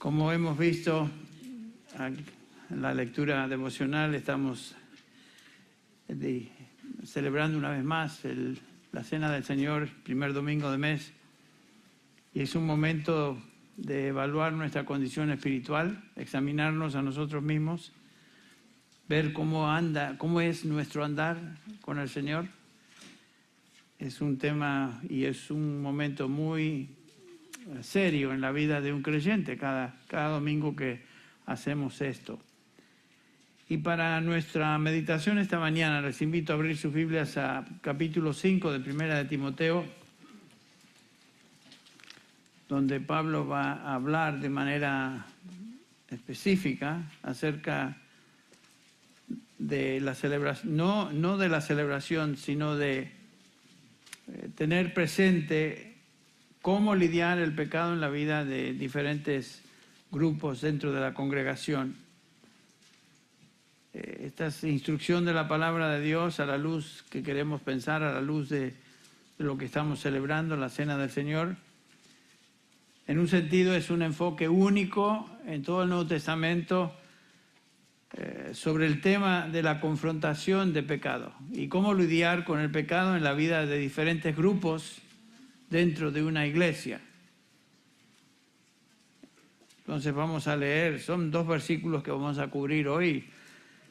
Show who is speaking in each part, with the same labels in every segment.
Speaker 1: Como hemos visto en la lectura devocional, estamos celebrando una vez más la Cena del Señor, primer domingo de mes, y es un momento de evaluar nuestra condición espiritual, examinarnos a nosotros mismos, ver cómo anda, cómo es nuestro andar con el Señor. Es un tema y es un momento muy serio en la vida de un creyente cada, cada domingo que hacemos esto. Y para nuestra meditación esta mañana les invito a abrir sus Biblias a capítulo 5 de Primera de Timoteo, donde Pablo va a hablar de manera específica acerca de la celebración, no, no de la celebración, sino de eh, tener presente cómo lidiar el pecado en la vida de diferentes grupos dentro de la congregación. Eh, esta es instrucción de la palabra de Dios a la luz que queremos pensar, a la luz de, lo que estamos celebrando, la Cena del Señor. En un sentido es un enfoque único en todo el Nuevo Testamento eh, sobre el tema de la confrontación de pecado y cómo lidiar con el pecado en la vida de diferentes grupos dentro de una iglesia. Entonces vamos a leer, son dos versículos que vamos a cubrir hoy.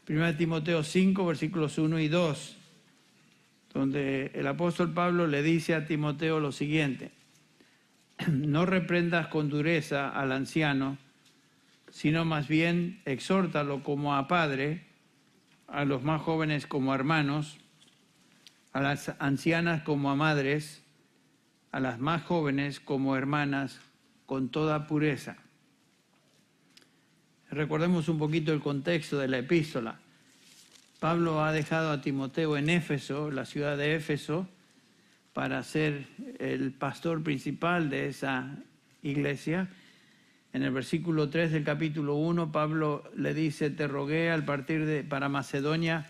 Speaker 1: 1 Timoteo 5, versículos 1 y 2, donde el apóstol Pablo le dice a Timoteo lo siguiente, no reprendas con dureza al anciano, sino más bien exhórtalo como a padre, a los más jóvenes como a hermanos, a las ancianas como a madres, a las más jóvenes como hermanas con toda pureza. Recordemos un poquito el contexto de la epístola. Pablo ha dejado a Timoteo en Éfeso, la ciudad de Éfeso, para ser el pastor principal de esa iglesia. En el versículo 3 del capítulo 1, Pablo le dice, te rogué al partir de, para Macedonia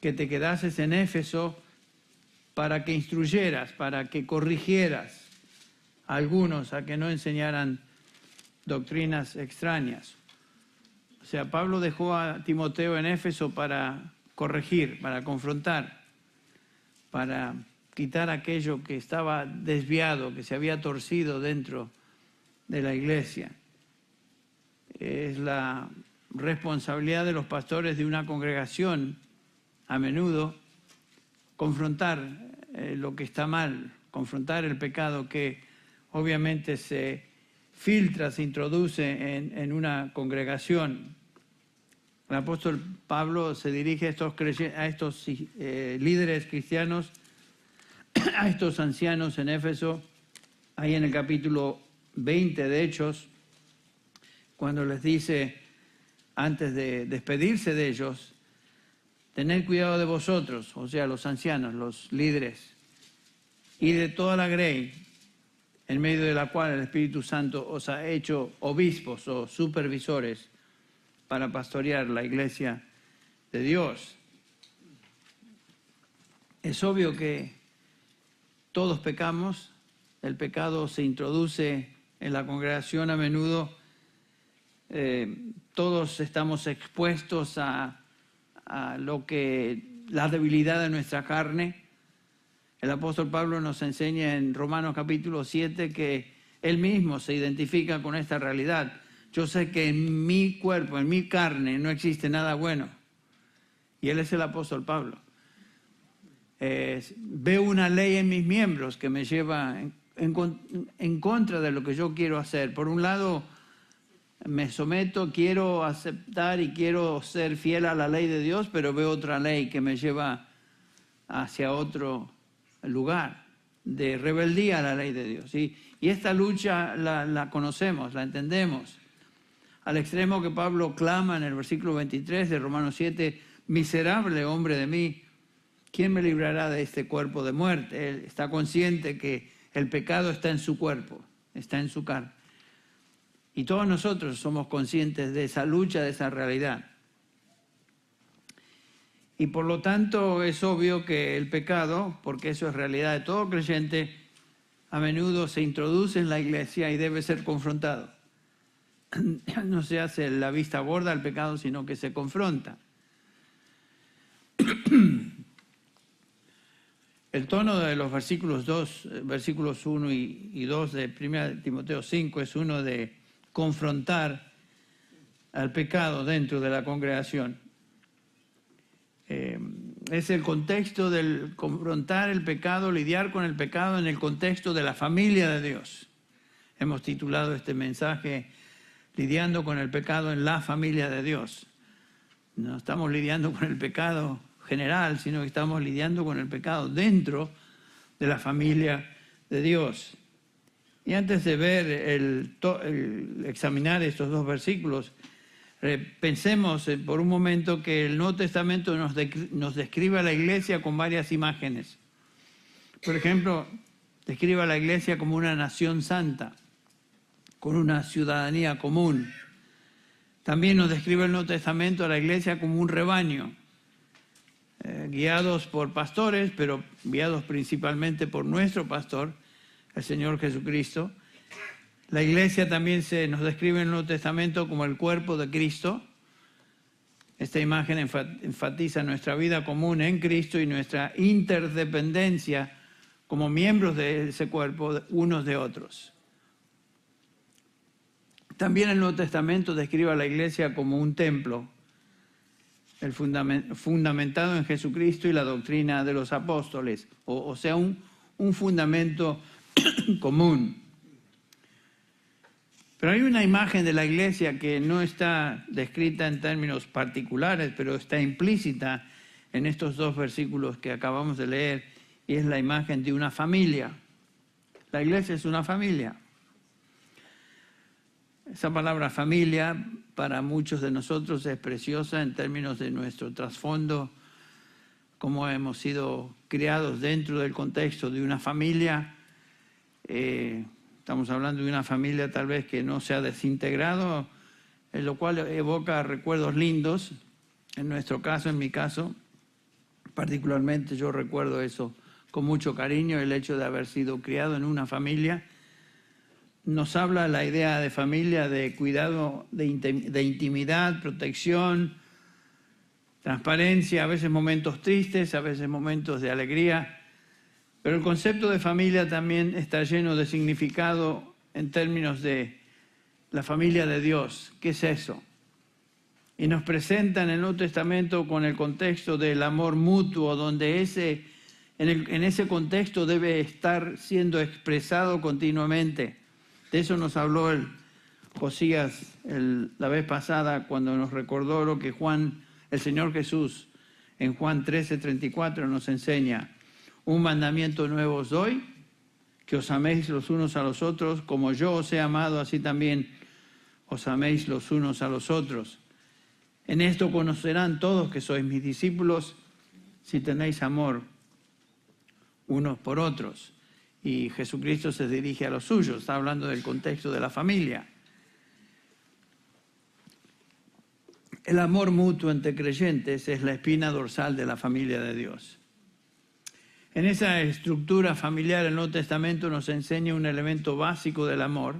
Speaker 1: que te quedases en Éfeso para que instruyeras, para que corrigieras a algunos a que no enseñaran doctrinas extrañas. O sea, Pablo dejó a Timoteo en Éfeso para corregir, para confrontar, para quitar aquello que estaba desviado, que se había torcido dentro de la iglesia. Es la responsabilidad de los pastores de una congregación a menudo confrontar eh, lo que está mal, confrontar el pecado que obviamente se filtra, se introduce en, una congregación. El apóstol Pablo se dirige a estos, a estos eh, líderes cristianos, a estos ancianos en Éfeso, ahí en el capítulo 20 de Hechos, cuando les dice, antes de despedirse de ellos, Tened cuidado de vosotros, o sea, los ancianos, los líderes, y de toda la grey, en medio de la cual el Espíritu Santo os ha hecho obispos o supervisores para pastorear la iglesia de Dios. Es obvio que todos pecamos, el pecado se introduce en la congregación a menudo, eh, todos estamos expuestos a a lo que la debilidad de nuestra carne. El apóstol Pablo nos enseña en Romanos capítulo 7 que él mismo se identifica con esta realidad. Yo sé que en mi cuerpo, en mi carne, no existe nada bueno. Y él es el apóstol Pablo. veo una ley en mis miembros que me lleva en contra de lo que yo quiero hacer. Por un lado, me someto, quiero aceptar y quiero ser fiel a la ley de Dios, pero veo otra ley que me lleva hacia otro lugar de rebeldía a la ley de Dios. Y, esta lucha la, la, conocemos, la entendemos, al extremo que Pablo clama en el versículo 23 de Romanos 7, miserable hombre de mí, ¿quién me librará de este cuerpo de muerte? Él está consciente que el pecado está en su cuerpo, está en su carne. Y todos nosotros somos conscientes de esa lucha, de esa realidad. Y por lo tanto es obvio que el pecado, porque eso es realidad de todo creyente, a menudo se introduce en la iglesia y debe ser confrontado. no se hace la vista gorda al pecado, sino que se confronta. El tono de los versículos 2, versículos 1 y 2 de 1 Timoteo 5 es uno de confrontar al pecado dentro de la congregación. Eh, es el contexto del confrontar el pecado, lidiar con el pecado en el contexto de la familia de Dios. Hemos titulado este mensaje lidiando con el pecado en la familia de Dios. No estamos lidiando con el pecado general, sino que estamos lidiando con el pecado dentro de la familia de Dios. Y antes de ver el, examinar estos dos versículos, pensemos eh, por un momento que el Nuevo Testamento nos, nos describe a la iglesia con varias imágenes. Por ejemplo, describe a la iglesia como una nación santa, con una ciudadanía común. También nos describe el Nuevo Testamento a la iglesia como un rebaño, eh, guiados por pastores, pero guiados principalmente por nuestro pastor, el Señor Jesucristo. La iglesia también se nos describe en el Nuevo Testamento como el cuerpo de Cristo. Esta imagen enfatiza nuestra vida común en Cristo y nuestra interdependencia como miembros de ese cuerpo unos de otros. También el Nuevo Testamento describe a la iglesia como un templo, el fundamentado en Jesucristo y la doctrina de los apóstoles, o, sea, un, un fundamento común. Pero hay una imagen de la iglesia que no está descrita en términos particulares, pero está implícita en estos dos versículos que acabamos de leer, y es la imagen de una familia. La iglesia es una familia. Esa palabra familia para muchos de nosotros es preciosa en términos de nuestro trasfondo, cómo hemos sido criados dentro del contexto de una familia. Eh, estamos hablando de una familia tal vez que no se ha desintegrado, en lo cual evoca recuerdos lindos. En nuestro caso, en mi caso, particularmente yo recuerdo eso con mucho cariño, el hecho de haber sido criado en una familia nos habla la idea de familia, de cuidado, de, intimidad, protección, transparencia, a veces momentos tristes, a veces momentos de alegría. Pero el concepto de familia también está lleno de significado en términos de la familia de Dios. ¿Qué es eso? Y nos presenta en el Nuevo Testamento con el contexto del amor mutuo, donde ese, en, ese contexto debe estar siendo expresado continuamente. De eso nos habló el Josías la vez pasada cuando nos recordó lo que Juan, el Señor Jesús, en Juan 13:34 nos enseña. Un mandamiento nuevo os doy, que os améis los unos a los otros, como yo os he amado, así también os améis los unos a los otros. En esto conocerán todos que sois mis discípulos si tenéis amor unos por otros y Jesucristo se dirige a los suyos, está hablando del contexto de la familia. El amor mutuo entre creyentes es la espina dorsal de la familia de Dios. En esa estructura familiar el Nuevo Testamento nos enseña un elemento básico del amor,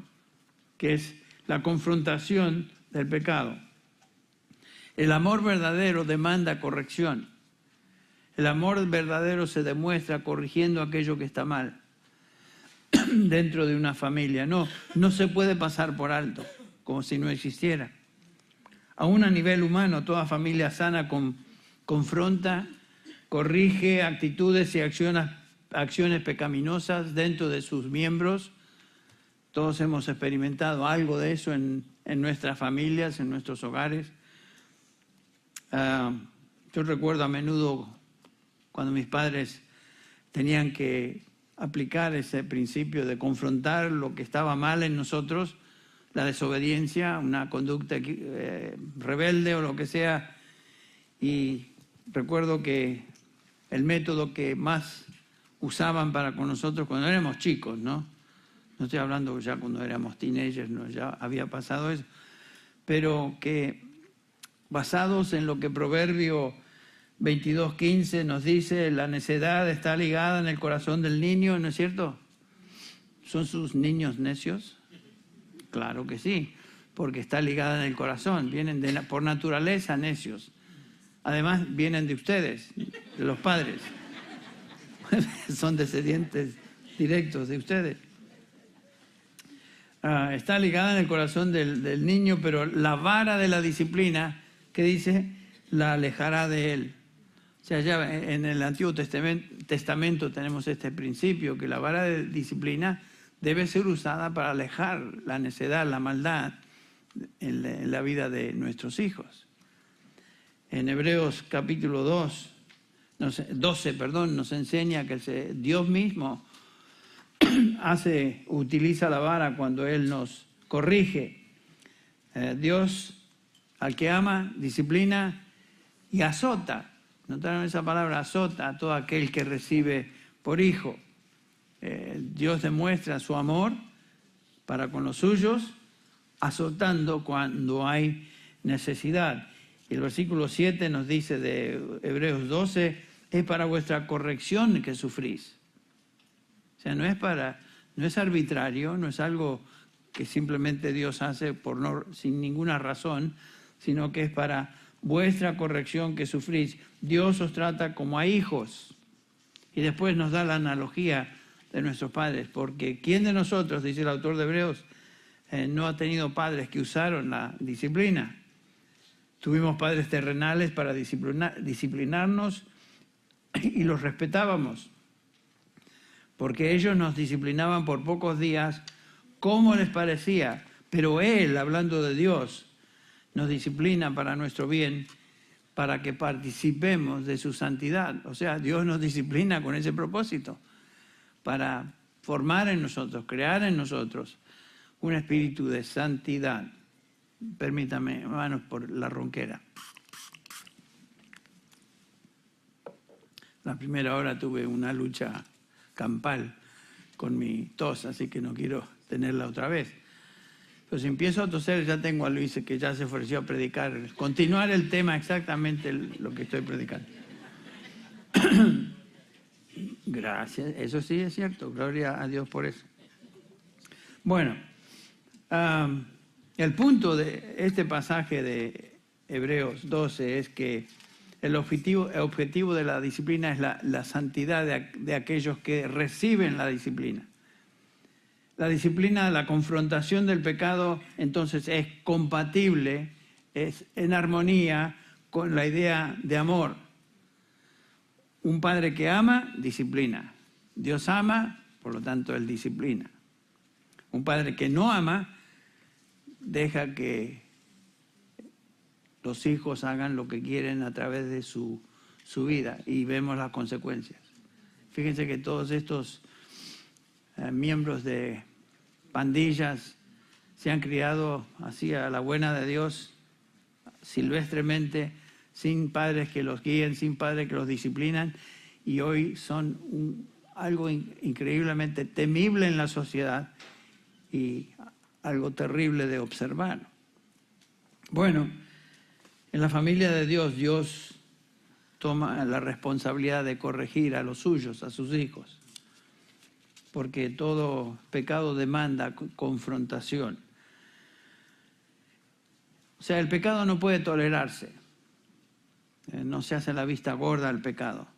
Speaker 1: que es la confrontación del pecado. El amor verdadero demanda corrección. El amor verdadero se demuestra corrigiendo aquello que está mal. dentro de una familia. No, no se puede pasar por alto, como si no existiera. Aún a nivel humano, toda familia sana confronta, corrige actitudes y acciones, acciones pecaminosas dentro de sus miembros. Todos hemos experimentado algo de eso en, nuestras familias, en nuestros hogares. Ah, yo recuerdo a menudo cuando mis padres tenían que aplicar ese principio de confrontar lo que estaba mal en nosotros, la desobediencia, una conducta eh, rebelde o lo que sea. Y recuerdo que el método que más usaban para con nosotros cuando éramos chicos, ¿no? No estoy hablando ya cuando éramos teenagers, ¿no? ya había pasado eso, pero que basados en lo que Proverbio 22.15 nos dice, la necedad está ligada en el corazón del niño, ¿no es cierto? ¿Son sus niños necios? Claro que sí. porque está ligada en el corazón, vienen de, por naturaleza necios. Además, vienen de ustedes, de los padres. Son descendientes directos de ustedes. Ah, está ligada en el corazón del, niño, pero la vara de la disciplina, que dice, la alejará de él. O sea, ya en el Antiguo Testamento tenemos este principio, que la vara de disciplina debe ser usada para alejar la necedad, la maldad en la vida de nuestros hijos. En Hebreos capítulo 2, 12 perdón, nos enseña que Dios mismo hace, utiliza la vara cuando Él nos corrige. Eh, Dios al que ama, disciplina y azota. Notaron esa palabra, azota a todo aquel que recibe por hijo. Eh, Dios demuestra su amor para con los suyos, azotando cuando hay necesidad. Y el versículo 7 nos dice de Hebreos 12, es para vuestra corrección que sufrís. O sea, no es para, no es arbitrario, no es algo que simplemente Dios hace por no, sin ninguna razón, sino que es para vuestra corrección que sufrís. Dios os trata como a hijos. Y después nos da la analogía de nuestros padres, porque ¿quién de nosotros, dice el autor de Hebreos, eh, no ha tenido padres que usaron la disciplina? Tuvimos padres terrenales para disciplinarnos y los respetábamos, porque ellos nos disciplinaban por pocos días como les parecía, pero Él, hablando de Dios, nos disciplina para nuestro bien, para que participemos de su santidad. O sea, Dios nos disciplina con ese propósito, para formar en nosotros, crear en nosotros un espíritu de santidad. Permítame, hermanos, por la ronquera. La primera hora tuve una lucha campal con mi tos, así que no quiero tenerla otra vez. Pero si empiezo a toser, ya tengo a Luis que ya se ofreció a predicar, continuar el tema exactamente lo que estoy predicando. Gracias, eso sí es cierto, gloria a Dios por eso. Bueno, el punto de este pasaje de Hebreos 12 es que el objetivo, objetivo de la disciplina es la, la santidad de, de aquellos que reciben la disciplina. La disciplina, la confrontación del pecado, entonces es compatible, es en armonía con la idea de amor. Un padre que ama, disciplina. Dios ama, por lo tanto, él disciplina. Un padre que no ama, deja que los hijos hagan lo que quieren a través de su, su vida y vemos las consecuencias. Fíjense que todos estos eh, miembros de pandillas se han criado así a la buena de Dios, silvestremente, sin padres que los guíen, sin padres que los disciplinan, y hoy son algo increíblemente temible en la sociedad y algo terrible de observar. Bueno, en la familia de Dios, Dios toma la responsabilidad de corregir a los suyos, a sus hijos porque todo pecado demanda confrontación. O sea, el pecado no puede tolerarse. Eh, no se hace la vista gorda al pecado,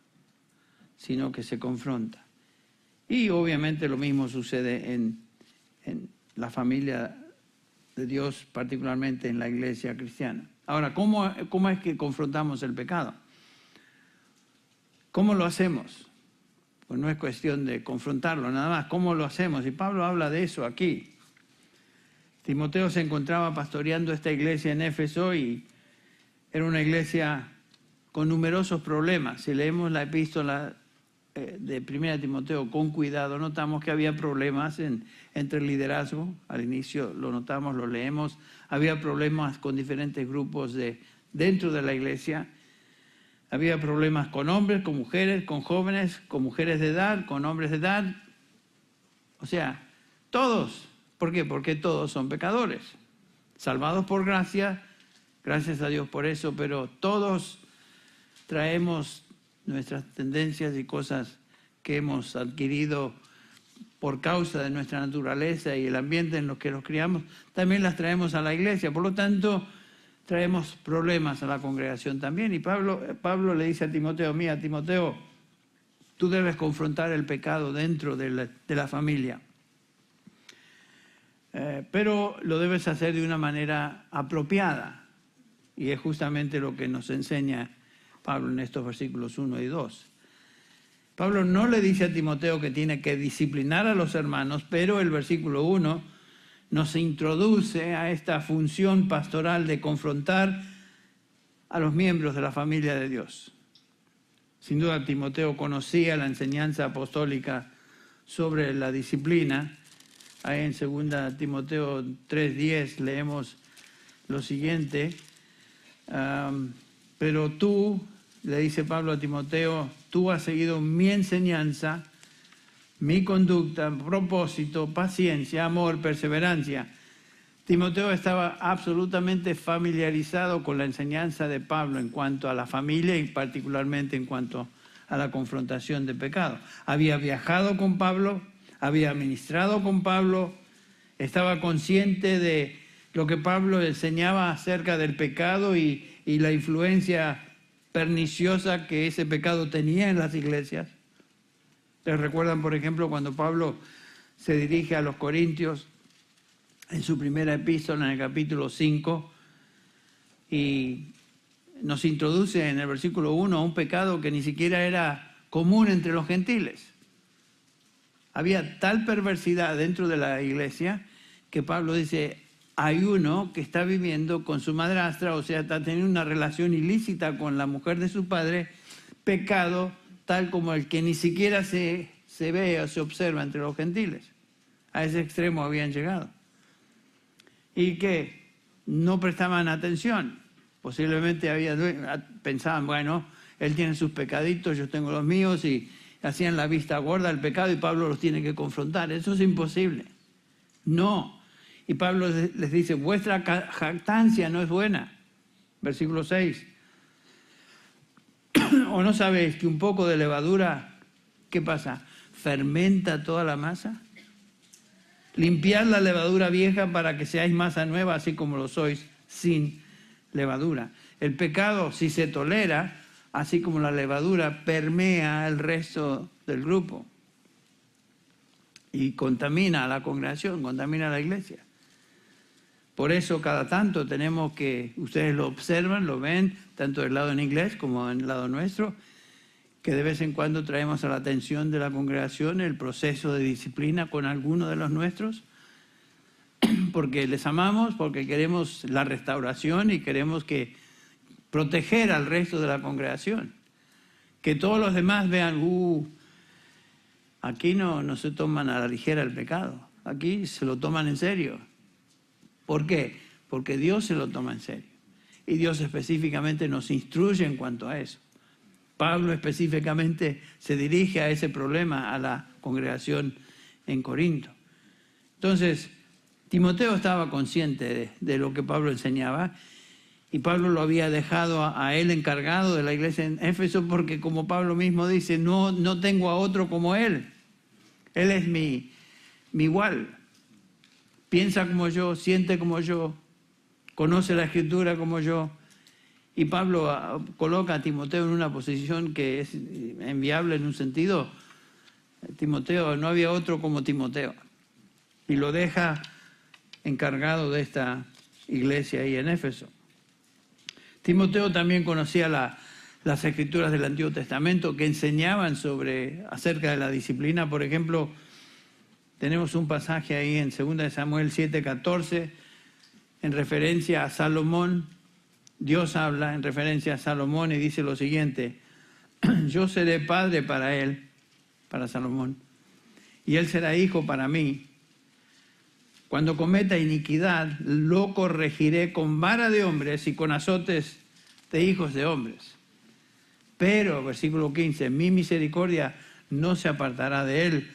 Speaker 1: sino que se confronta. Y obviamente lo mismo sucede en, la familia de Dios, particularmente en la iglesia cristiana. Ahora, ¿cómo, ¿cómo es que confrontamos el pecado? ¿Cómo lo hacemos? Pues no es cuestión de confrontarlo nada más. ¿Cómo lo hacemos? Y Pablo habla de eso aquí. Timoteo se encontraba pastoreando esta iglesia en Éfeso y era una iglesia con numerosos problemas. Si leemos la epístola de 1 Timoteo con cuidado, notamos que había problemas entre el liderazgo. Al inicio lo notamos, lo leemos. Había problemas con diferentes grupos de, dentro de la iglesia había problemas con hombres, con mujeres, con jóvenes, con mujeres de edad, con hombres de edad. O sea, todos. ¿Por qué? Porque todos son pecadores. Salvados por gracia, gracias a Dios por eso, pero todos traemos nuestras tendencias y cosas que hemos adquirido por causa de nuestra naturaleza y el ambiente en los que nos criamos, también las traemos a la iglesia. Por lo tanto, traemos problemas a la congregación también. Y Pablo, Pablo le dice a Timoteo, mira, Timoteo, tú debes confrontar el pecado dentro de la, de la familia. Eh, pero lo debes hacer de una manera apropiada. Y es justamente lo que nos enseña Pablo en estos versículos 1 y 2. Pablo no le dice a Timoteo que tiene que disciplinar a los hermanos, pero el versículo 1 nos introduce a esta función pastoral de confrontar a los miembros de la familia de Dios. Sin duda Timoteo conocía la enseñanza apostólica sobre la disciplina Ahí en 2 Timoteo 3:10 leemos lo siguiente, pero tú, le dice Pablo a Timoteo, tú has seguido mi enseñanza, mi conducta, propósito, paciencia, amor, perseverancia. Timoteo estaba absolutamente familiarizado con la enseñanza de Pablo en cuanto a la familia y particularmente en cuanto a la confrontación de pecado. Había viajado con Pablo había ministrado con Pablo, estaba consciente de lo que Pablo enseñaba acerca del pecado y, la influencia perniciosa que ese pecado tenía en las iglesias. ¿Les recuerdan, por ejemplo, cuando Pablo se dirige a los Corintios en su primera epístola, en el capítulo 5, y nos introduce en el versículo 1 a un pecado que ni siquiera era común entre los gentiles? había tal perversidad dentro de la iglesia que Pablo dice, hay uno que está viviendo con su madrastra, o sea, está teniendo una relación ilícita con la mujer de su padre, pecado tal como el que ni siquiera se, se ve o se observa entre los gentiles. A ese extremo habían llegado. Y que no prestaban atención. Posiblemente había, pensaban, bueno, él tiene sus pecaditos, yo tengo los míos y hacían la vista gorda al pecado y Pablo los tiene que confrontar. Eso es imposible. No. Y Pablo les dice, vuestra jactancia no es buena. Versículo 6. ¿O no sabéis que un poco de levadura, ¿qué pasa? ¿Fermenta toda la masa? Limpiad la levadura vieja para que seáis masa nueva, así como lo sois, sin levadura. El pecado, si se tolera, así como la levadura permea el resto del grupo y contamina a la congregación, contamina a la iglesia. Por eso cada tanto tenemos que, ustedes lo observan, lo ven, tanto del lado en inglés como en el lado nuestro, que de vez en cuando traemos a la atención de la congregación el proceso de disciplina con alguno de los nuestros, porque les amamos, porque queremos la restauración y queremos que proteger al resto de la congregación. Que todos los demás vean, uh, aquí no, no se toman a la ligera el pecado, aquí se lo toman en serio. ¿Por qué? Porque Dios se lo toma en serio. Y Dios específicamente nos instruye en cuanto a eso. Pablo específicamente se dirige a ese problema a la congregación en Corinto. Entonces, Timoteo estaba consciente de, lo que Pablo enseñaba y Pablo lo había dejado a, él encargado de la iglesia en Éfeso porque como Pablo mismo dice, no, no tengo a otro como él. Él es mi, mi igual. Piensa como yo, siente como yo, conoce la escritura como yo. Y Pablo ah, coloca a Timoteo en una posición que es enviable en un sentido. Timoteo, no había otro como Timoteo. Y lo deja encargado de esta iglesia ahí en Éfeso. Timoteo también conocía las escrituras del Antiguo Testamento que enseñaban sobre acerca de la disciplina. Por ejemplo, tenemos un pasaje ahí en 2 Samuel 7:14 en referencia a Salomón. Dios habla en referencia a Salomón y dice lo siguiente: Yo seré padre para él, para Salomón, y él será hijo para mí. Cuando cometa iniquidad, lo corregiré con vara de hombres y con azotes de hijos de hombres. Pero, versículo 15, mi misericordia no se apartará de él,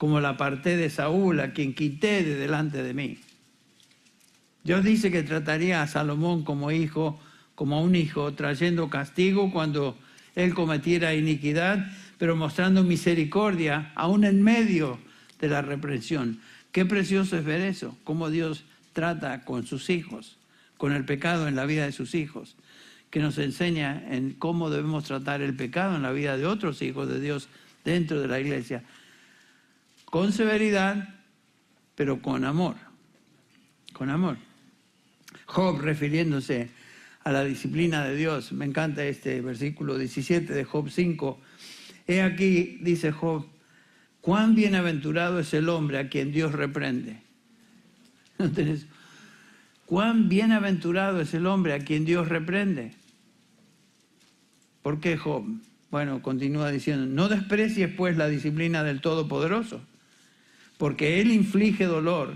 Speaker 1: como la aparté de Saúl, a quien quité de delante de mí. Dios dice que trataría a Salomón como hijo, como a un hijo, trayendo castigo cuando él cometiera iniquidad, pero mostrando misericordia aún en medio de la reprensión. Qué precioso es ver eso, cómo Dios trata con sus hijos, con el pecado en la vida de sus hijos, que nos enseña en cómo debemos tratar el pecado en la vida de otros hijos de Dios dentro de la iglesia, con severidad, pero con amor, con amor. Job refiriéndose a la disciplina de Dios, me encanta este versículo 17 de Job 5, he aquí, dice Job, cuán bienaventurado es el hombre a quien Dios reprende. Cuán bienaventurado es el hombre a quien Dios reprende. ¿Por qué Job? Bueno, continúa diciendo, no desprecies pues la disciplina del Todopoderoso, porque Él inflige dolor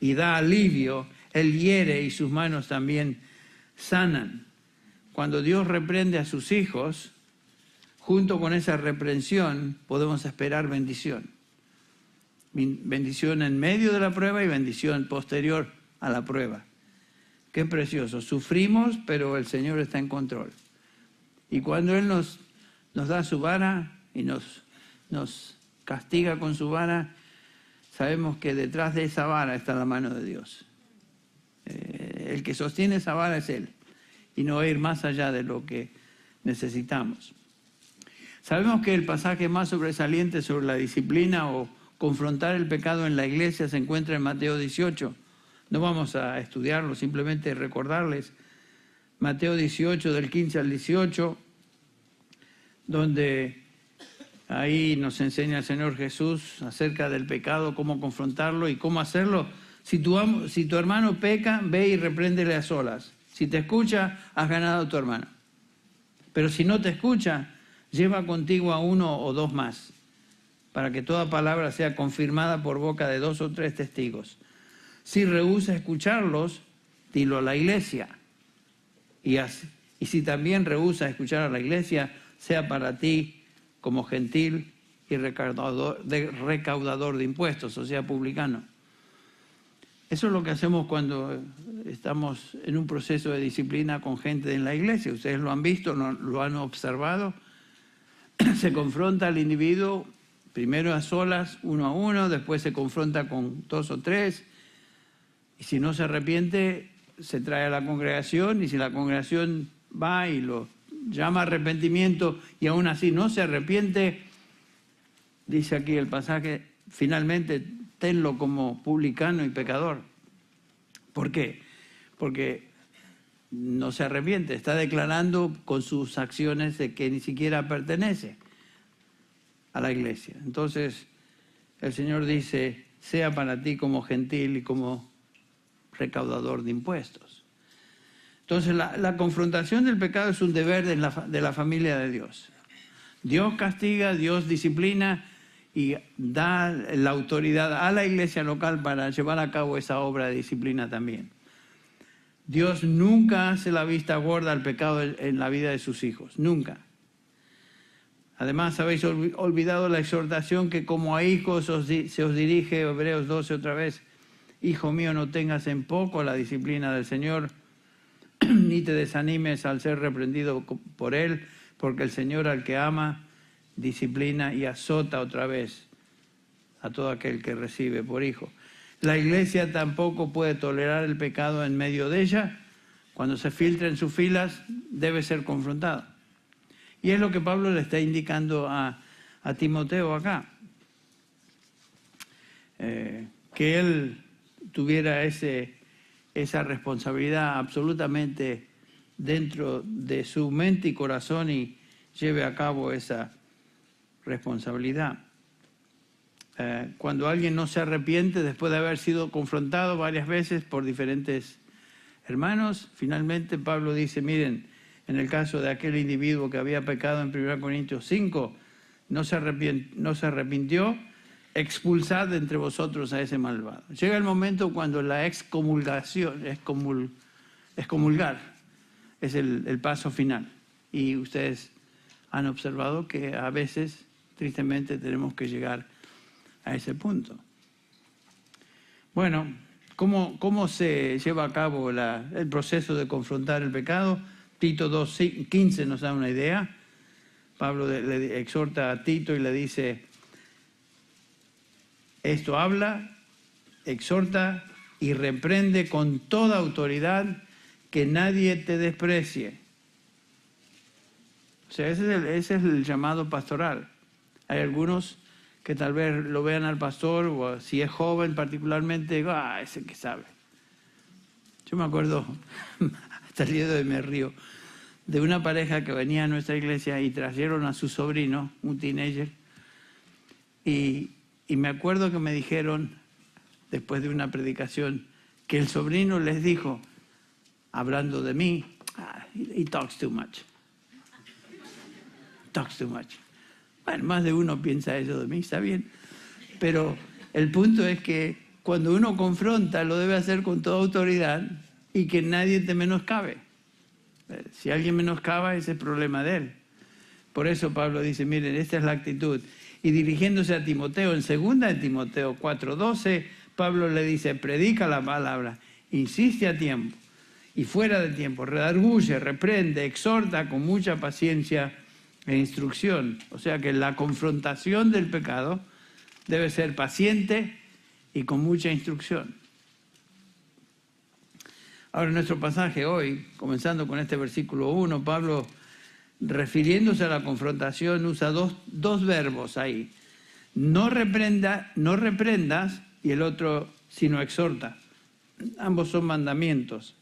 Speaker 1: y da alivio, Él hiere y sus manos también sanan. Cuando Dios reprende a sus hijos, junto con esa reprensión podemos esperar bendición. Bendición en medio de la prueba y bendición posterior a la prueba. Qué precioso. Sufrimos, pero el Señor está en control. Y cuando Él nos, da su vara y nos castiga con su vara, sabemos que detrás de esa vara está la mano de Dios. Eh, el que sostiene esa vara es Él y no ir más allá de lo que necesitamos. Sabemos que el pasaje más sobresaliente sobre la disciplina o confrontar el pecado en la iglesia se encuentra en Mateo 18. No vamos a estudiarlo, simplemente recordarles Mateo 18 del 15 al 18, donde ahí nos enseña el Señor Jesús acerca del pecado, cómo confrontarlo y cómo hacerlo. Si tu, hermano peca, ve y repréndele a solas. Si te escucha, has ganado a tu hermano. Pero si no te escucha, lleva contigo a uno o dos más, para que toda palabra sea confirmada por boca de dos o tres testigos. Si rehúsa escucharlos, dilo a la iglesia. Y, y si también rehúsa escuchar a la iglesia, sea para ti como gentil y recaudador de, impuestos, o sea, publicano. Eso es lo que hacemos cuando estamos en un proceso de disciplina con gente en la iglesia. Ustedes lo han visto, lo han observado. Se confronta al individuo primero a solas, uno a uno, después se confronta con dos o tres. Y si no se arrepiente, se trae a la congregación y si la congregación va y lo llama arrepentimiento y aún así no se arrepiente, dice aquí el pasaje, finalmente tenlo como publicano y pecador. ¿Por qué? Porque no se arrepiente, está declarando con sus acciones de que ni siquiera pertenece a la iglesia. Entonces, el Señor dice, sea para ti como gentil y como recaudador de impuestos. Entonces, la, confrontación del pecado es un deber de la, de la familia de Dios. Dios castiga, Dios disciplina y da la autoridad a la iglesia local para llevar a cabo esa obra de disciplina también. Dios nunca hace la vista gorda al pecado en la vida de sus hijos, nunca. Además, habéis olvidado la exhortación que como a hijos se os dirige, Hebreos 12 otra vez, Hijo mío, no tengas en poco la disciplina del Señor, ni te desanimes al ser reprendido por Él, porque el Señor al que ama, disciplina y azota otra vez a todo aquel que recibe por hijo. La iglesia tampoco puede tolerar el pecado en medio de ella. Cuando se filtra en sus filas, debe ser confrontado. Y es lo que Pablo le está indicando a, Timoteo acá. Eh, que él tuviera ese, esa responsabilidad absolutamente dentro de su mente y corazón y lleve a cabo esa responsabilidad. Eh, cuando alguien no se arrepiente después de haber sido confrontado varias veces por diferentes hermanos, finalmente Pablo dice, miren, en el caso de aquel individuo que había pecado en 1 Corintios 5, no se, no se arrepintió, expulsad entre vosotros a ese malvado. Llega el momento cuando la excomulgación, excomul, excomulgar, es el, el paso final. Y ustedes han observado que a veces, tristemente, tenemos que llegar a ese punto. Bueno, ¿cómo, cómo se lleva a cabo el proceso de confrontar el pecado? Tito 2.15 nos da una idea. Pablo le exhorta a Tito y le dice, Esto habla, exhorta y reprende con toda autoridad que nadie te desprecie. O sea, ese es el, llamado pastoral. Hay algunos que tal vez lo vean al pastor, o si es joven particularmente, digo, ah, ese que sabe. Yo me acuerdo, hasta el día de hoy me río, de una pareja que venía a nuestra iglesia y trajeron a su sobrino, un teenager, y, y me acuerdo que me dijeron, después de una predicación, que el sobrino les dijo, hablando de mí, ah, he talks too much. Talks too much. Bueno, más de uno piensa eso de mí, está bien. Pero el punto es que cuando uno confronta, lo debe hacer con toda autoridad y que nadie te menoscabe. Eh, si alguien menoscaba, ese es problema de él. Por eso Pablo dice, miren, esta es la actitud. Y dirigiéndose a Timoteo, en segunda de Timoteo 4:12, Pablo le dice, predica la palabra, insiste a tiempo y fuera de tiempo, redarguye, reprende, exhorta con mucha paciencia e instrucción. O sea que la confrontación del pecado debe ser paciente y con mucha instrucción. Ahora, en nuestro pasaje hoy, comenzando con este versículo 1, Pablo, refiriéndose a la confrontación, usa dos, dos verbos ahí. No, reprenda, no reprendas y el otro, sino exhorta. Ambos son mandamientos.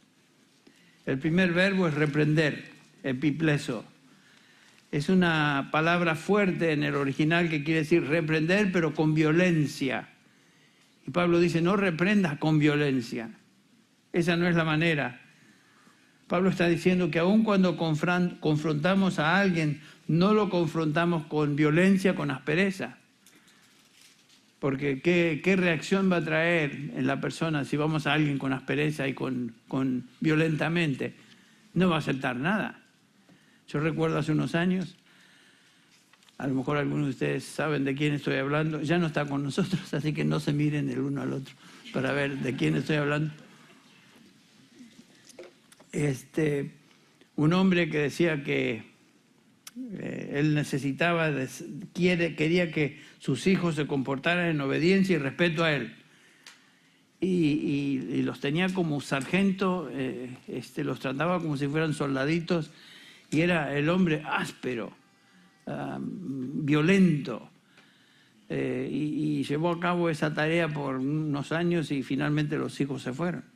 Speaker 1: El primer verbo es reprender, epipleso. Es una palabra fuerte en el original que quiere decir reprender, pero con violencia. Y Pablo dice, no reprendas con violencia. Esa no es la manera. Pablo está diciendo que aun cuando confrontamos a alguien, no lo confrontamos con violencia, con aspereza. Porque ¿qué, reacción va a traer en la persona si vamos a alguien con aspereza y con, con violentamente? No va a aceptar nada. Yo recuerdo hace unos años, a lo mejor algunos de ustedes saben de quién estoy hablando, ya no está con nosotros, así que no se miren el uno al otro para ver de quién estoy hablando. Este, un hombre que decía que eh, él necesitaba, quiere, quería que sus hijos se comportaran en obediencia y respeto a él. Y, los tenía como sargento, eh, este, los trataba como si fueran soldaditos, y era el hombre áspero, violento. Eh, y, y llevó a cabo esa tarea por unos años y finalmente los hijos se fueron.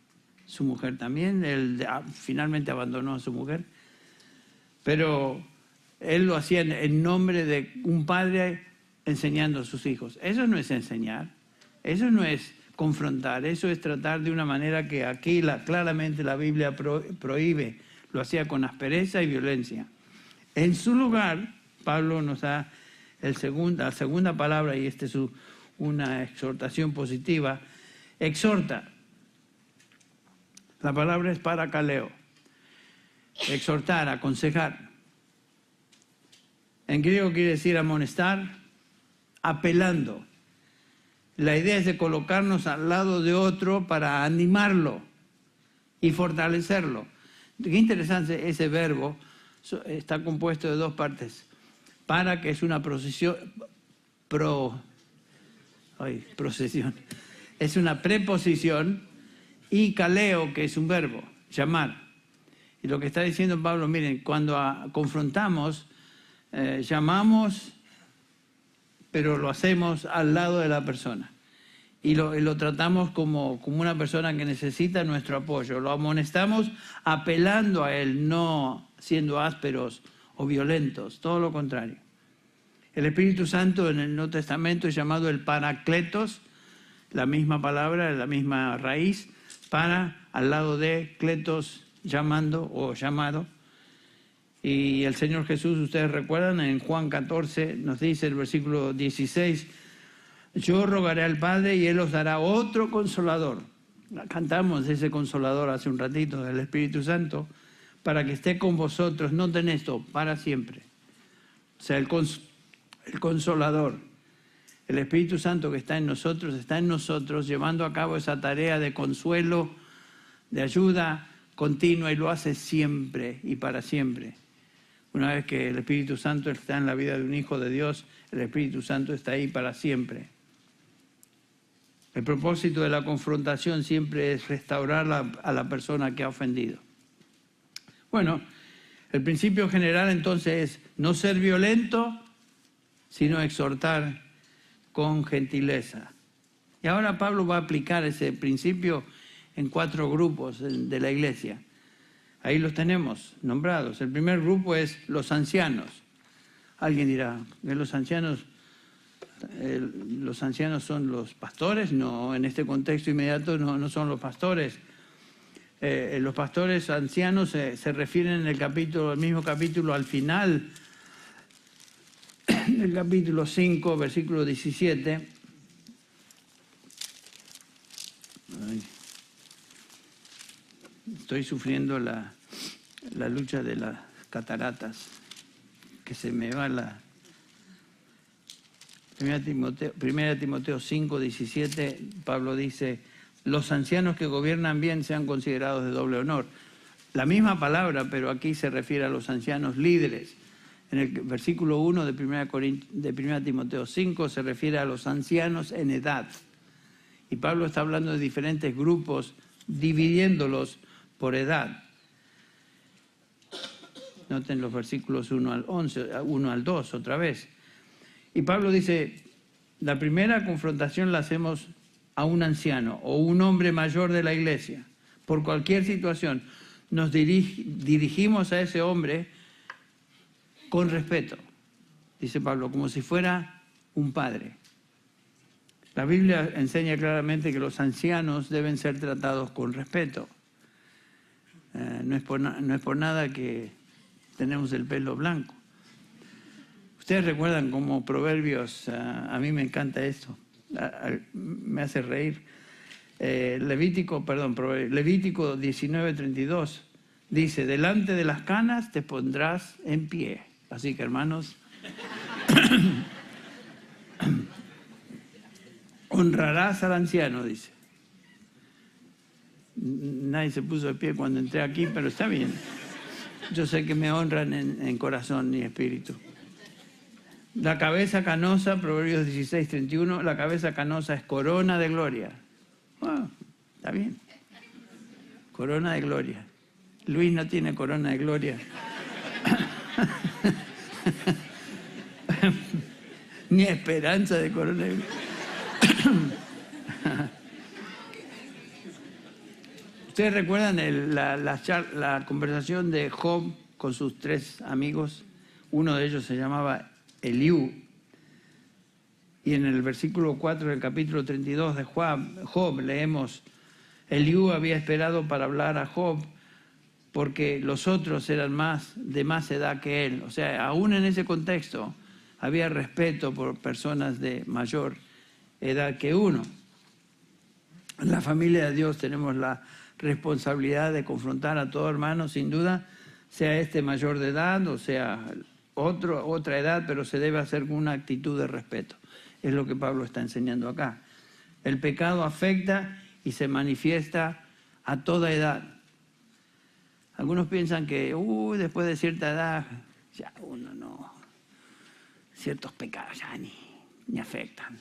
Speaker 1: Su mujer también, él ah, finalmente abandonó a su mujer. Pero él lo hacía en nombre de un padre enseñando a sus hijos. Eso no es enseñar, eso no es confrontar, eso es tratar de una manera que aquí la, claramente la Biblia prohíbe, lo hacía con aspereza y violencia. En su lugar, Pablo nos da el la segunda palabra, y esta es una exhortación positiva, exhorta. La palabra es para caleo, exhortar, aconsejar. En griego quiere decir amonestar, apelando. La idea es de colocarnos al lado de otro para animarlo y fortalecerlo. Qué interesante ese verbo, está compuesto de dos partes. Para, que es una procesión, pro, ay, procesión, es una preposición, y caleo, que es un verbo, llamar. Y lo que está diciendo Pablo, miren, cuando confrontamos, eh, llamamos pero lo hacemos al lado de la persona. Y lo, tratamos como, como una persona que necesita nuestro apoyo. Lo amonestamos apelando a él, no siendo ásperos o violentos, todo lo contrario. El Espíritu Santo en el Nuevo Testamento es llamado el Paracletos, la misma palabra, la misma raíz, al lado de cletos, llamando o llamado. Y el Señor Jesús, ustedes recuerdan, en Juan 14 nos dice el versículo 16, yo rogaré al Padre y Él os dará otro consolador. Cantamos ese consolador hace un ratito del Espíritu Santo, para que esté con vosotros, noten esto, para siempre. O sea, el, el consolador, el Espíritu Santo que está en nosotros, está en nosotros, llevando a cabo esa tarea de consuelo, de ayuda continua y lo hace siempre y para siempre. Una vez que el Espíritu Santo está en la vida de un hijo de Dios, el Espíritu Santo está ahí para siempre. El propósito de la confrontación siempre es restaurar a la persona que ha ofendido. Bueno, el principio general entonces es no ser violento, sino exhortar con gentileza. Y ahora Pablo va a aplicar ese principio en cuatro grupos de la iglesia. Ahí los tenemos nombrados. El primer grupo es los ancianos. Alguien dirá, los ancianos, los ancianos son los pastores? No, en este contexto inmediato no, son los pastores. Eh, los pastores ancianos se refieren en el capítulo, el mismo capítulo al final del capítulo 5, versículo 17. Estoy sufriendo la, la lucha de las cataratas que se me va la... Primera Timoteo, Primera Timoteo 5, 17, Pablo dice, los ancianos que gobiernan bien sean considerados de doble honor. La misma palabra, pero aquí se refiere a los ancianos líderes. En el versículo 1 de Primera, de Primera Timoteo 5 se refiere a los ancianos en edad. Y Pablo está hablando de diferentes grupos, dividiéndolos por edad. Noten los versículos 1 al 11, 1 al 2 otra vez. Y Pablo dice, la primera confrontación la hacemos a un anciano o un hombre mayor de la iglesia, por cualquier situación. Nos dirigimos a ese hombre con respeto, dice Pablo, como si fuera un padre. La Biblia enseña claramente que los ancianos deben ser tratados con respeto. Eh, no, es por nada que tenemos el pelo blanco. Ustedes recuerdan como Proverbios, ah, a mí me encanta esto, me hace reír. Eh, Levítico, perdón, Levítico 19:32 dice, delante de las canas te pondrás en pie. Así que hermanos, honrarás al anciano, dice. Nadie se puso de pie cuando entré aquí, pero está bien. Yo sé que me honran en, corazón y espíritu. La cabeza canosa, Proverbios 16, 31, la cabeza canosa es corona de gloria. Ah, está bien. Corona de gloria. Luis no tiene corona de gloria. Ni esperanza de gloria. ¿Ustedes recuerdan la, conversación de Job con sus tres amigos? Uno de ellos se llamaba Eliú. Y en el versículo 4 del capítulo 32 de Job, leemos, Eliú había esperado para hablar a Job porque los otros eran más de más edad que él. O sea, aún en ese contexto había respeto por personas de mayor edad que uno. En la familia de Dios tenemos la responsabilidad de confrontar a todo hermano, sin duda, sea este mayor de edad o sea otro, otra edad, pero se debe hacer con una actitud de respeto. Es lo que Pablo está enseñando acá. El pecado afecta y se manifiesta a toda edad. Algunos piensan que uy, después de cierta edad, ya uno no, ciertos pecados ya ni, ni afectan.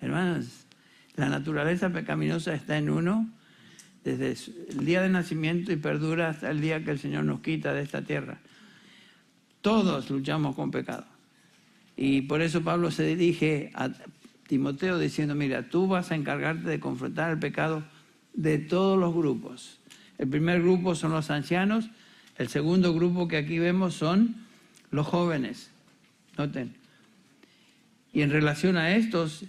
Speaker 1: Hermanos, la naturaleza pecaminosa está en uno desde el día de nacimiento y perdura hasta el día que el Señor nos quita de esta tierra. Todos luchamos con pecado. Y por eso Pablo se dirige a Timoteo diciendo, mira, tú vas a encargarte de confrontar el pecado de todos los grupos. El primer grupo son los ancianos, el segundo grupo que aquí vemos son los jóvenes. Noten. Y en relación a estos,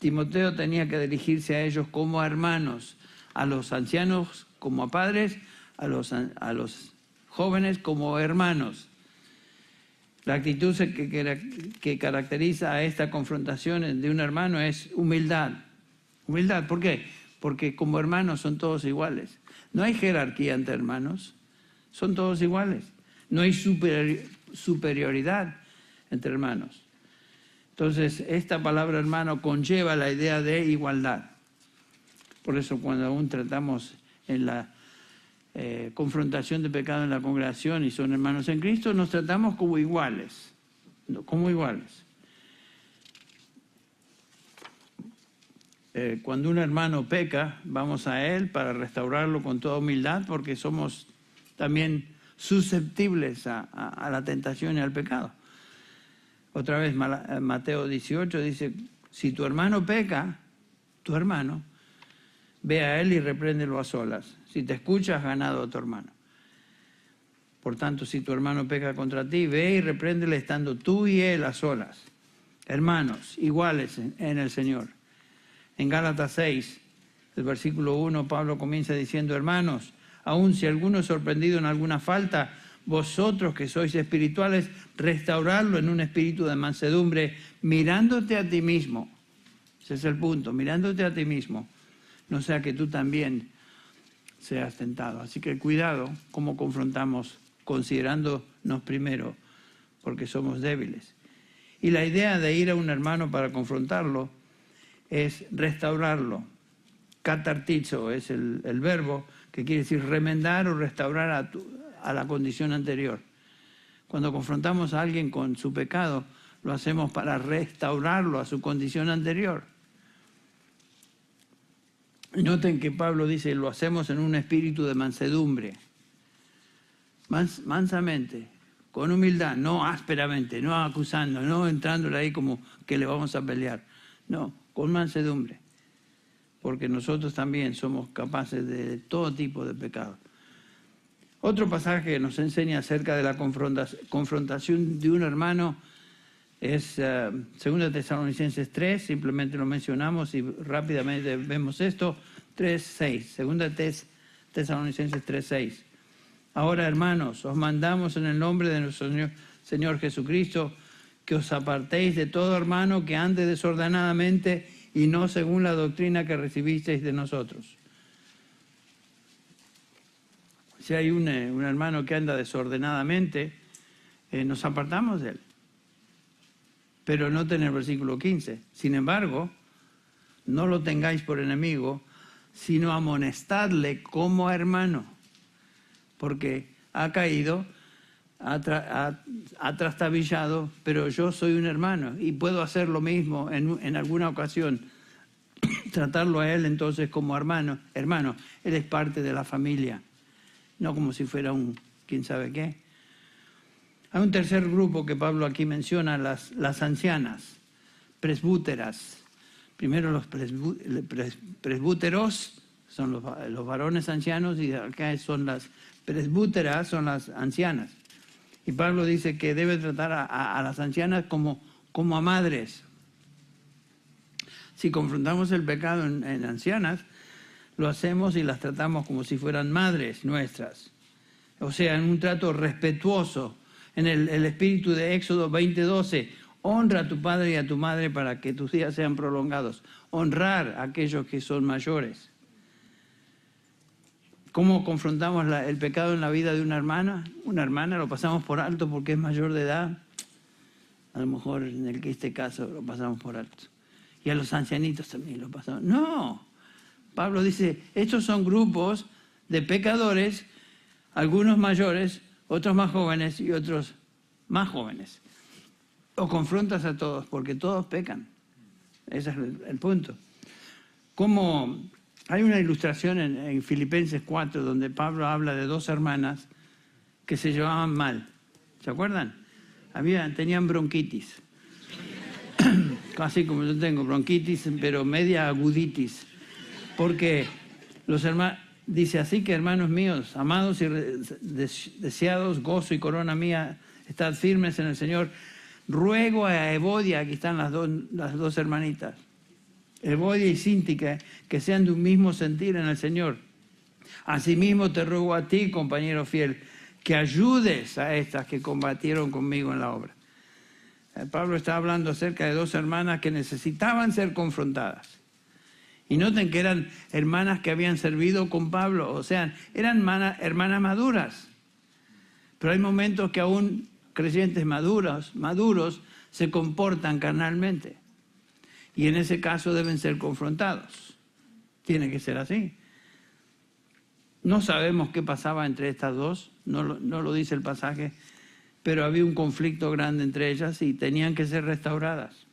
Speaker 1: Timoteo tenía que dirigirse a ellos como hermanos a los ancianos como a padres, a los, a los jóvenes como hermanos. La actitud que, que caracteriza a esta confrontación de un hermano es humildad. Humildad, ¿por qué? Porque como hermanos son todos iguales. No hay jerarquía entre hermanos, son todos iguales. No hay superioridad entre hermanos. Entonces, esta palabra hermano conlleva la idea de igualdad. Por eso cuando aún tratamos en la eh, confrontación de pecado en la congregación y son hermanos en Cristo, nos tratamos como iguales, como iguales. Eh, cuando un hermano peca, vamos a él para restaurarlo con toda humildad, porque somos también susceptibles a, la tentación y al pecado. Otra vez eh, Mateo 18 dice, si tu hermano peca, tu hermano, ve a él y repréndelo a solas. Si te escuchas, has ganado a tu hermano. Por tanto, si tu hermano peca contra ti, ve y repréndele estando tú y él a solas. Hermanos, iguales en el Señor. En Gálatas 6, el versículo 1, Pablo comienza diciendo, hermanos, aun si alguno es sorprendido en alguna falta, vosotros que sois espirituales, restaurarlo en un espíritu de mansedumbre, mirándote a ti mismo. Ese es el punto, mirándote a ti mismo. No sea que tú también seas tentado. Así que cuidado cómo confrontamos, considerándonos primero, porque somos débiles. Y la idea de ir a un hermano para confrontarlo es restaurarlo. Catartizo es el, el verbo que quiere decir remendar o restaurar a, tu, a la condición anterior. Cuando confrontamos a alguien con su pecado, lo hacemos para restaurarlo a su condición anterior. Noten que Pablo dice, lo hacemos en un espíritu de mansedumbre, mansamente, con humildad, no ásperamente, no acusando, no entrándole ahí como que le vamos a pelear, no, con mansedumbre, porque nosotros también somos capaces de todo tipo de pecado. Otro pasaje que nos enseña acerca de la confrontación de un hermano es 2 uh, Tesalonicenses 3, simplemente lo mencionamos y rápidamente vemos esto, 3, 6, 2 Tesalonicenses 3, 6. Ahora, hermanos, os mandamos en el nombre de nuestro Señor, Señor Jesucristo que os apartéis de todo hermano que ande desordenadamente y no según la doctrina que recibisteis de nosotros si hay un, eh, hermano que anda desordenadamente, eh, nos apartamos de él. Pero no en el versículo 15. Sin embargo, no lo tengáis por enemigo, sino amonestadle como hermano, porque ha caído, ha, trastabillado, pero yo soy un hermano y puedo hacer lo mismo en, en alguna ocasión, tratarlo a él entonces como hermano. Hermano, él es parte de la familia no como si fuera un quién sabe qué. Hay un tercer grupo que Pablo aquí menciona, las, las ancianas, presbúteras. Primero los presbúteros, son los, los, varones ancianos, y acá son las presbúteras, son las ancianas. Y Pablo dice que debe tratar a, las ancianas como, como a madres. Si confrontamos el pecado en, ancianas, lo hacemos y las tratamos como si fueran madres nuestras. O sea, en un trato respetuoso. En el, espíritu de Éxodo 20:12, honra a tu padre y a tu madre para que tus días sean prolongados. Honrar a aquellos que son mayores. ¿Cómo confrontamos el pecado en la vida de una hermana? Una hermana lo pasamos por alto porque es mayor de edad. A lo mejor en el que este caso lo pasamos por alto. Y a los ancianitos también lo pasamos. No, Pablo dice, estos son grupos de pecadores, algunos mayores, otros más jóvenes y otros más jóvenes. O confrontas a todos, porque todos pecan. Ese es el, punto. Como hay una ilustración en, Filipenses 4 donde Pablo habla de dos hermanas que se llevaban mal. ¿Se acuerdan? Tenían bronquitis. Casi como yo tengo bronquitis, pero media aguditis porque los hermanos, dice así que hermanos míos, amados y deseados, gozo y corona mía, estad firmes en el Señor. Ruego a Evodia, aquí están las dos, las dos hermanitas, Evodia y Síntica, que sean de un mismo sentir en el Señor. Asimismo te ruego a ti, compañero fiel, que ayudes a estas que combatieron conmigo en la obra. Eh, Pablo está hablando acerca de dos hermanas que necesitaban ser confrontadas. Y noten que eran hermanas que habían servido con Pablo, o sea, eran hermanas maduras. Pero hay momentos que aún creyentes maduros, maduros se comportan carnalmente. Y en ese caso deben ser confrontados. Tiene que ser así. No sabemos qué pasaba entre estas dos, no no lo dice el pasaje, pero había un conflicto grande entre ellas y tenían que ser restauradas.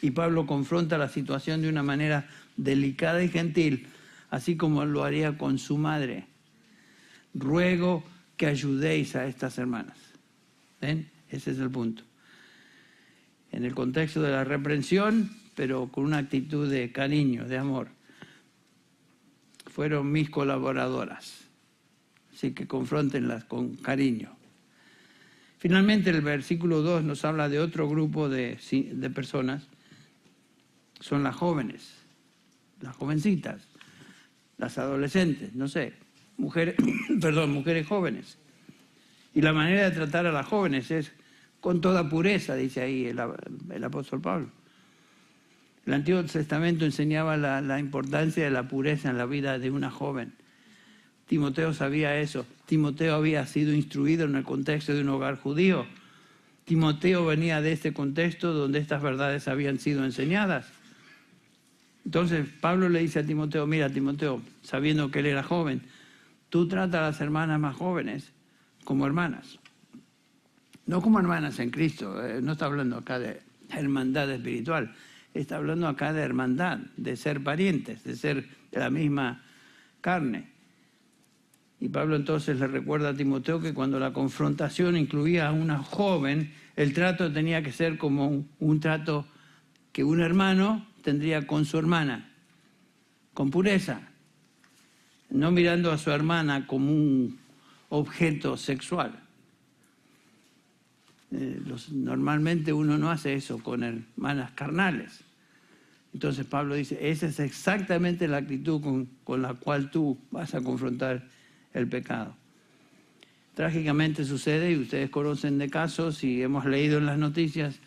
Speaker 1: Y Pablo confronta la situación de una manera delicada y gentil, así como lo haría con su madre. Ruego que ayudéis a estas hermanas. ¿Ven? Ese es el punto. En el contexto de la reprensión, pero con una actitud de cariño, de amor. Fueron mis colaboradoras. Así que confrontenlas con cariño. Finalmente, el versículo 2 nos habla de otro grupo de, de personas. Son las jóvenes, las jovencitas, las adolescentes, no sé, mujeres, perdón, mujeres jóvenes. Y la manera de tratar a las jóvenes es con toda pureza, dice ahí el, el apóstol Pablo. El Antiguo Testamento enseñaba la, importancia de la pureza en la vida de una joven. Timoteo sabía eso. Timoteo había sido instruido en el contexto de un hogar judío. Timoteo venía de este contexto donde estas verdades habían sido enseñadas. Entonces Pablo le dice a Timoteo, mira Timoteo, sabiendo que él era joven, tú trata a las hermanas más jóvenes como hermanas. No como hermanas en Cristo, eh, no está hablando acá de hermandad espiritual, está hablando acá de hermandad, de ser parientes, de ser de la misma carne. Y Pablo entonces le recuerda a Timoteo que cuando la confrontación incluía a una joven, el trato tenía que ser como un, un trato que un hermano tendría con su hermana, con pureza, no mirando a su hermana como un objeto sexual. Eh, normalmente uno no hace eso con hermanas carnales. Entonces Pablo dice, esa es exactamente la actitud con, con la cual tú vas a confrontar el pecado. Trágicamente sucede, y ustedes conocen de casos y hemos leído en las noticias,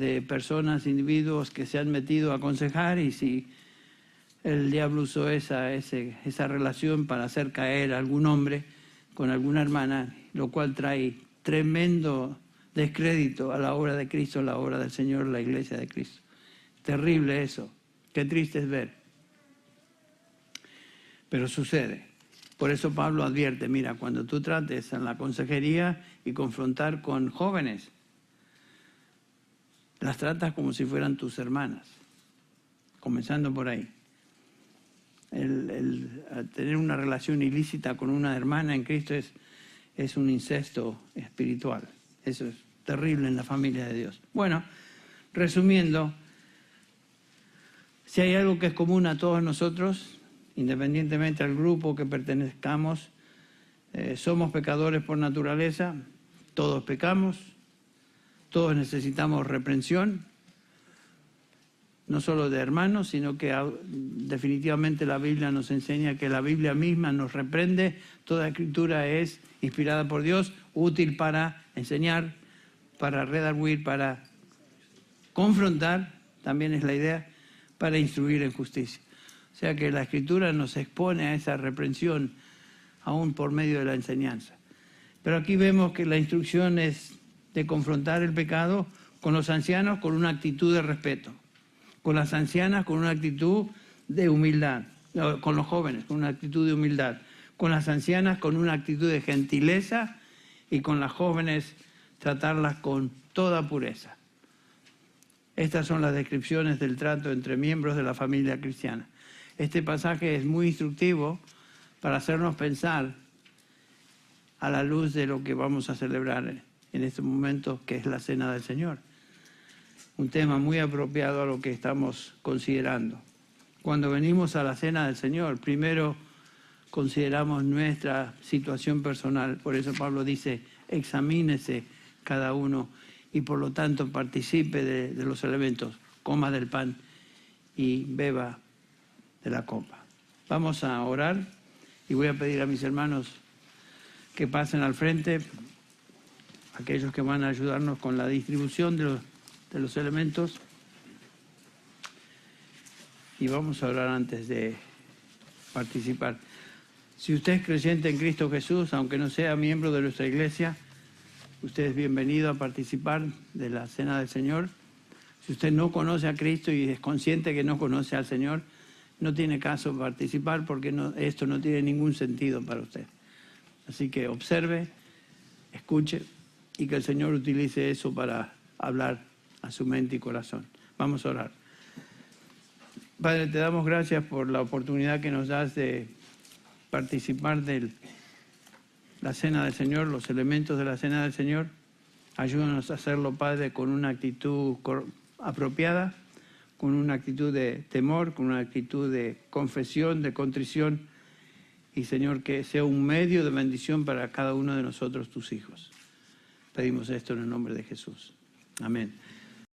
Speaker 1: de personas, individuos que se han metido a aconsejar y si el diablo usó esa, esa relación para hacer caer a algún hombre con alguna hermana, lo cual trae tremendo descrédito a la obra de Cristo, a la obra del Señor, la iglesia de Cristo. Terrible eso, qué triste es ver. Pero sucede. Por eso Pablo advierte, mira, cuando tú trates en la consejería y confrontar con jóvenes, las tratas como si fueran tus hermanas, comenzando por ahí. Tener una relación ilícita con una hermana en Cristo es un incesto espiritual. Eso es terrible en la familia de Dios. Bueno, resumiendo, si hay algo que es común a todos nosotros, independientemente al grupo que pertenezcamos, eh, somos pecadores por naturaleza, todos pecamos, todos necesitamos reprensión, no solo de hermanos, sino que definitivamente la Biblia nos enseña que la Biblia misma nos reprende. Toda escritura es inspirada por Dios, útil para enseñar, para redarguir, para confrontar, también es la idea, para instruir en justicia. O sea que la escritura nos expone a esa reprensión aún por medio de la enseñanza. Pero aquí vemos que la instrucción es de confrontar el pecado con los ancianos con una actitud de respeto, con las ancianas con una actitud de humildad, con los jóvenes con una actitud de humildad, con las ancianas con una actitud de gentileza y con las jóvenes tratarlas con toda pureza. Estas son las descripciones del trato entre miembros de la familia cristiana. Este pasaje es muy instructivo para hacernos pensar a la luz de lo que vamos a celebrar en este momento, que es la cena del Señor. Un tema muy apropiado a lo que estamos considerando. Cuando venimos a la cena del Señor, primero consideramos nuestra situación personal. Por eso Pablo dice, examínese cada uno y por lo tanto participe de, los elementos, coma del pan y beba de la copa. Vamos a orar y voy a pedir a mis hermanos que pasen al frente aquellos que van a ayudarnos con la distribución de los elementos. Y vamos a orar antes de participar. Si usted es creyente en Cristo Jesús, aunque no sea miembro de nuestra iglesia, usted es bienvenido a participar de la cena del Señor. Si usted no conoce a Cristo y es consciente que no conoce al Señor, no tiene caso participar porque esto no tiene ningún sentido para usted. Así que observe, escuche y que el Señor utilice eso para hablar a su mente y corazón. Vamos a orar. Padre, te damos gracias por la oportunidad que nos das de participar de la cena del Señor, los elementos de la cena del Señor. Ayúdanos a hacerlo, Padre, con una actitud apropiada, con una actitud de temor, con una actitud de confesión, de contrición. Y Señor, que sea un medio de bendición para cada uno de nosotros, tus hijos. Pedimos esto en el nombre de Jesús. Amén.